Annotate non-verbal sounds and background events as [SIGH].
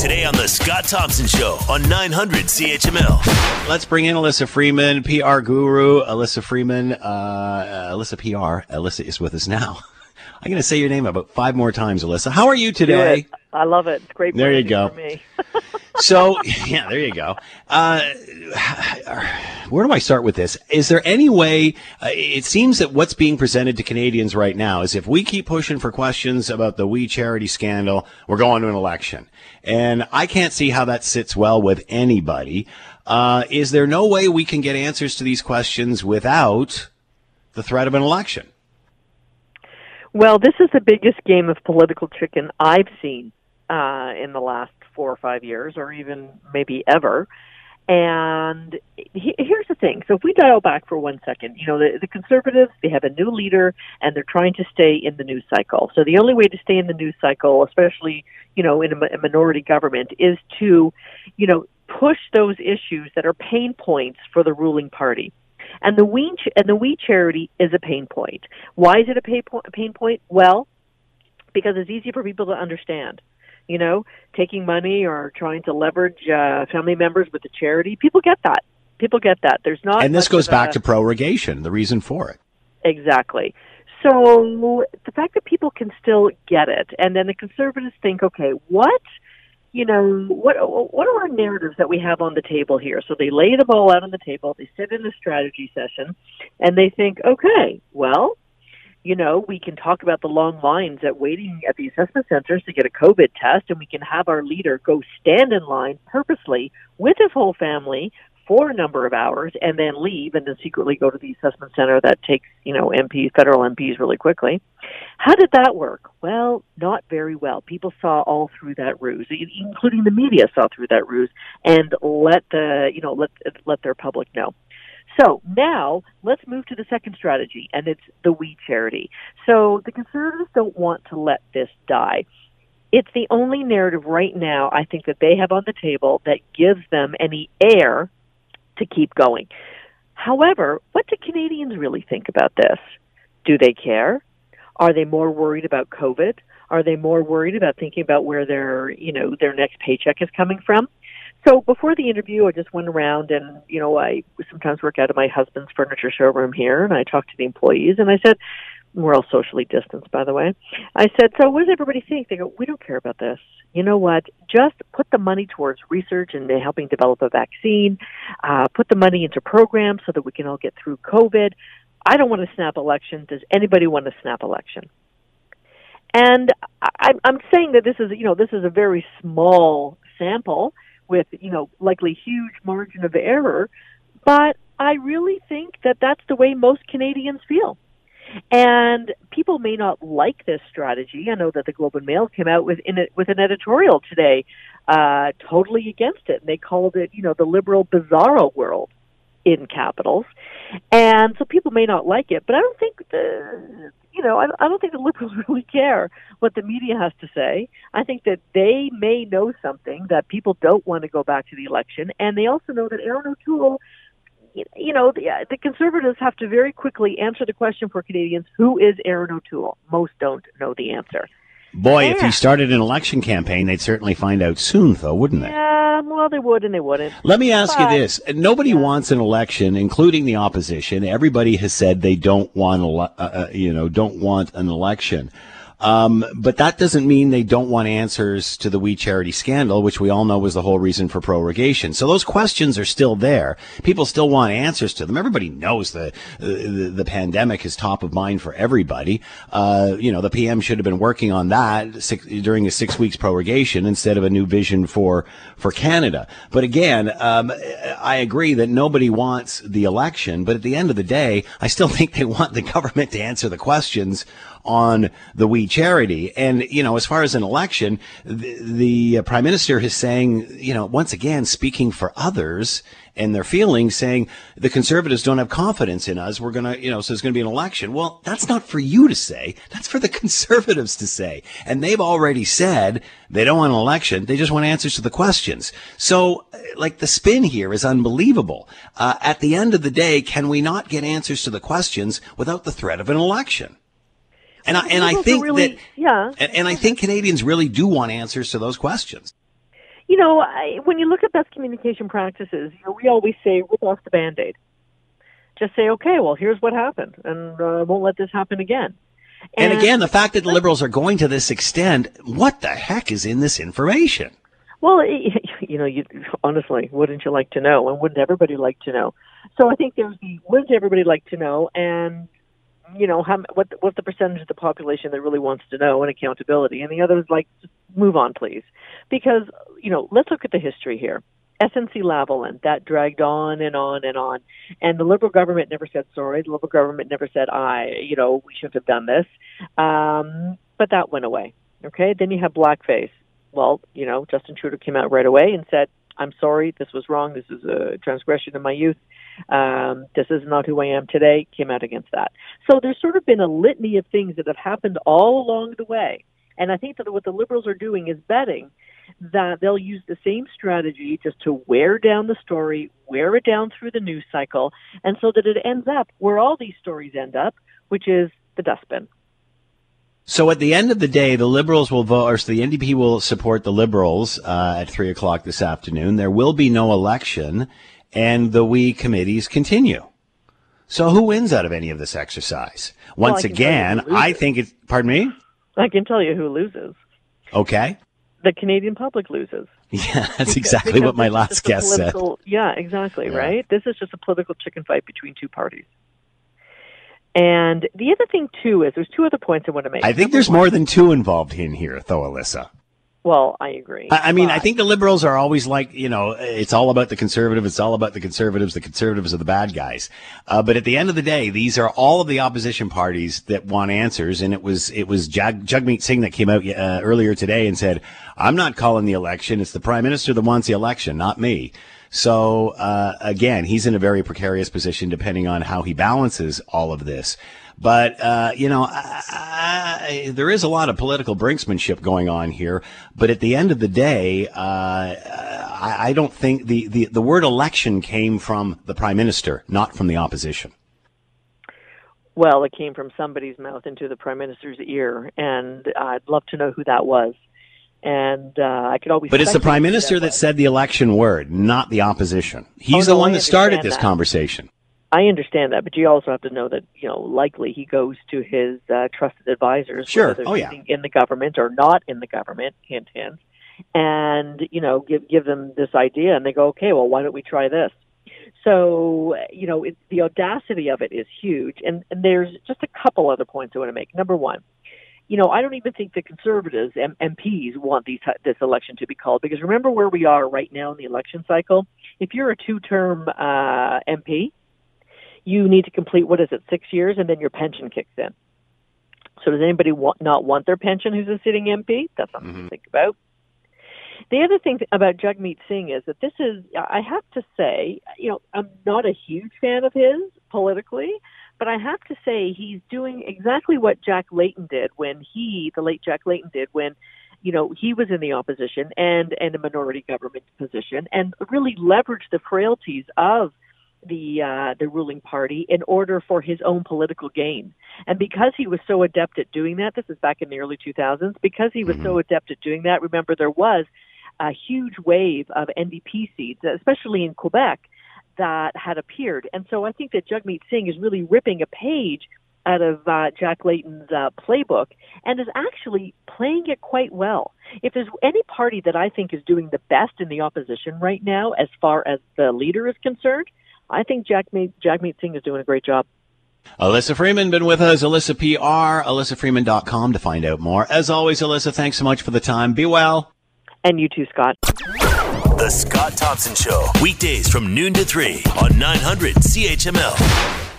Today on The Scott Thompson Show on 900 CHML. Let's bring in Elissa Freeman, PR guru. Elissa Freeman, uh, Elissa PR. Elissa is with us now. [LAUGHS] I'm going to say your name about five more times, Elissa. How are you today? I love it. It's great. There you branding go. [LAUGHS] So, [LAUGHS] yeah, there you go. Uh, where do I start with this? Is there any way? Uh, it seems that what's being presented to Canadians right now is if we keep pushing for questions about the We Charity scandal, we're going to an election. And I can't see how that sits well with anybody. Uh, is there no way we can get answers to these questions without the threat of an election? Well, this is the biggest game of political chicken I've seen uh, in the last four or five years, or even maybe ever. And he, here's the thing. So if we dial back for one second, you know, the, the conservatives, they have a new leader and they're trying to stay in the news cycle. So the only way to stay in the news cycle, especially, you know, in a, a minority government is to, you know, push those issues that are pain points for the ruling party. And the we and the we charity is a pain point. Why is it a pain point? Pain point? Well, because it's easy for people to understand. You know, taking money or trying to leverage uh, family members with the charity. People get that. People get that. There's not. And this goes back a- to prorogation, the reason for it. Exactly. So the fact that people can still get it, and then the conservatives think, okay, what, you know, what what are our narratives that we have on the table here? So they lay the ball out on the table. They sit in a strategy session, and they think, okay, well, you know, we can talk about the long lines at waiting at the assessment centers to get a COVID test, and we can have our leader go stand in line purposely with his whole family for a number of hours and then leave and then secretly go to the assessment center that takes, you know, MPs, federal MPs really quickly. How did that work? Well, not very well. People saw all through that ruse, including the media saw through that ruse and let the, you know, let let their public know. So now let's move to the second strategy, and it's the We Charity. So the conservatives don't want to let this die. It's the only narrative right now, I think, that they have on the table that gives them any air to keep going. However, what do Canadians really think about this? Do they care? Are they more worried about COVID? Are they more worried about thinking about where their, you know, their next paycheck is coming from? So before the interview, I just went around and, you know, I sometimes work out of my husband's furniture showroom here and I talked to the employees and I said, we're all socially distanced, by the way. I said, so what does everybody think? They go, we don't care about this. You know what? Just put the money towards research and helping develop a vaccine. Uh, put the money into programs so that we can all get through COVID. I don't want a snap election. Does anybody want a snap election? And I, I'm saying that this is, you know, this is a very small sample with, you know, likely huge margin of error, but I really think that that's the way most Canadians feel. And people may not like this strategy. I know that the Globe and Mail came out with in it with an editorial today, uh, totally against it, and they called it, you know, the liberal bizarro world in capitals. And so people may not like it, but I don't think the, you know, I, I don't think the liberals [LAUGHS] really care what the media has to say. I think that they may know something that people don't want to go back to the election, and they also know that Erin O'Toole you know, the, uh, the conservatives have to very quickly answer the question for Canadians: Who is Erin O'Toole? Most don't know the answer. Boy, if he started an election campaign, they'd certainly find out soon, though, wouldn't they? Yeah, well, they would and they wouldn't. Let me ask But- you this. Nobody wants an election, including the opposition. Everybody has said they don't want, ele- uh, uh, you know, don't want an election. Um, but that doesn't mean they don't want answers to the We Charity scandal, which we all know was the whole reason for prorogation. So those questions are still there. People still want answers to them. Everybody knows the the, the pandemic is top of mind for everybody. Uh, you know, the PM should have been working on that six, during a six weeks prorogation instead of a new vision for for Canada. But again, um, I agree that nobody wants the election. But at the end of the day, I still [LAUGHS] think they want the government to answer the questions on the We Charity. And, you know, as far as an election, the, the uh, Prime Minister is saying, you know, once again, speaking for others and their feelings, saying the Conservatives don't have confidence in us. We're going to, you know, so there's going to be an election. Well, that's not for you to say. That's for the [LAUGHS] Conservatives to say. And they've already said they don't want an election. They just want answers to the questions. So, uh, like, the spin here is unbelievable. Uh, at the end of the day, can we not get answers to the questions without the threat of an election? And I, and I think really- that, yeah. and, and I think Canadians really do want answers to those questions. you know, I, when you look at best communication practices, you know, we always say rip off the band-aid. Just say, okay, well, here's what happened, and uh, won't let this happen again. And, and again, the fact that the liberals are going to this extent, what the heck is in this information? Well, [LAUGHS] you know, you honestly, wouldn't you like to know, and wouldn't everybody like to know? So I think there's the wouldn't everybody like to know, and you know, how, what what's the percentage of the population that really wants to know and accountability, and the others like move on, please, because you know, let's look at the history here. SNC Lavalin, that dragged on and on and on. And the Liberal government never said sorry. The Liberal government never said, I, you know, we shouldn't have done this. Um, but that went away. Okay. Then you have blackface. Well, you know, Justin Trudeau came out right away and said, I'm sorry, this was wrong. This is a transgression of my youth. Um, this is not who I am today. Came out against that. So there's sort of been a litany of things that have happened all along the way. And I think that what the Liberals are doing is betting that they'll use the same strategy just to wear down the story, wear it down through the news cycle, and so that it ends up where all these stories end up, which is the dustbin. So at the end of the day, the Liberals will vote, or so the NDP will support the Liberals uh, at three o'clock this afternoon. There will be no election, and the we committees continue. So who wins out of any of this exercise? Once well, I again, I think it's. Pardon me. I can tell you who loses. Okay. The Canadian public loses. [LAUGHS] Yeah, that's exactly what my last guest said. Yeah, exactly, yeah. right? This is just a political chicken fight between two parties. And the other thing too is there's two other points I want to make. I think there's more than two involved in here, though, Elissa. Well, I agree. I, I mean, but... I think the liberals are always like, you know, it's all about the conservative. It's all about the conservatives. The conservatives are the bad guys. Uh, but at the end of the day, these are all of the opposition parties that want answers. And it was, it was Jag, Jagmeet Singh that came out uh, earlier today and said, I'm not calling the election. It's the prime minister that wants the election, not me. So, uh, again, he's in a very precarious position depending on how he balances all of this. But, uh, you know, I, I, there is a lot of political brinksmanship going on here. But at the end of the day, uh, I, I, don't think the, the, the word election came from the prime minister, not from the opposition. Well, it came from somebody's mouth into the prime minister's ear, and I'd love to know who that was and uh, I could always. But it's the prime minister that, that said the election word, not the opposition. He's oh, the one that started this that. conversation. I understand that, but you also have to know that you know likely he goes to his uh, trusted advisors, sure. whether oh, yeah. in the government or not in the government, hint hint, and you know give give them this idea, and they go, okay, well, why don't we try this? So you know it, the audacity of it is huge, and, and there's just a couple other points I want to make. Number one, you know, I don't even think the conservatives, M- MPs, want these, this election to be called because remember where we are right now in the election cycle. If you're a two-term uh, MP, you need to complete what is it, six years, and then your pension kicks in. So does anybody want, not want their pension who's a sitting MP? That's something mm-hmm. to think about. The other thing about Jagmeet Singh is that this is, I have to say, you know, I'm not a huge fan of his politically, but I have to say he's doing exactly what Jack Layton did when he, the late Jack Layton did when, you know, he was in the opposition and and a minority government position, and really leveraged the frailties of the uh, the ruling party in order for his own political gain. And because he was so adept at doing that, this is back in the early 2000s. Because he was mm-hmm. so adept at doing that, remember there was a huge wave of NDP seats, especially in Quebec, that had appeared. And so I think that Jagmeet Singh is really ripping a page out of uh, Jack Layton's uh, playbook and is actually playing it quite well. If there's any party that I think is doing the best in the opposition right now, as far as the leader is concerned, I think Jagmeet, Jagmeet Singh is doing a great job. Elissa Freeman been with us, Elissa PR, ElissaFreeman.com to find out more. As always, Elissa, thanks so much for the time. Be well. And you too, Scott. The Scott Thompson Show, weekdays from noon to 3 on 900 CHML.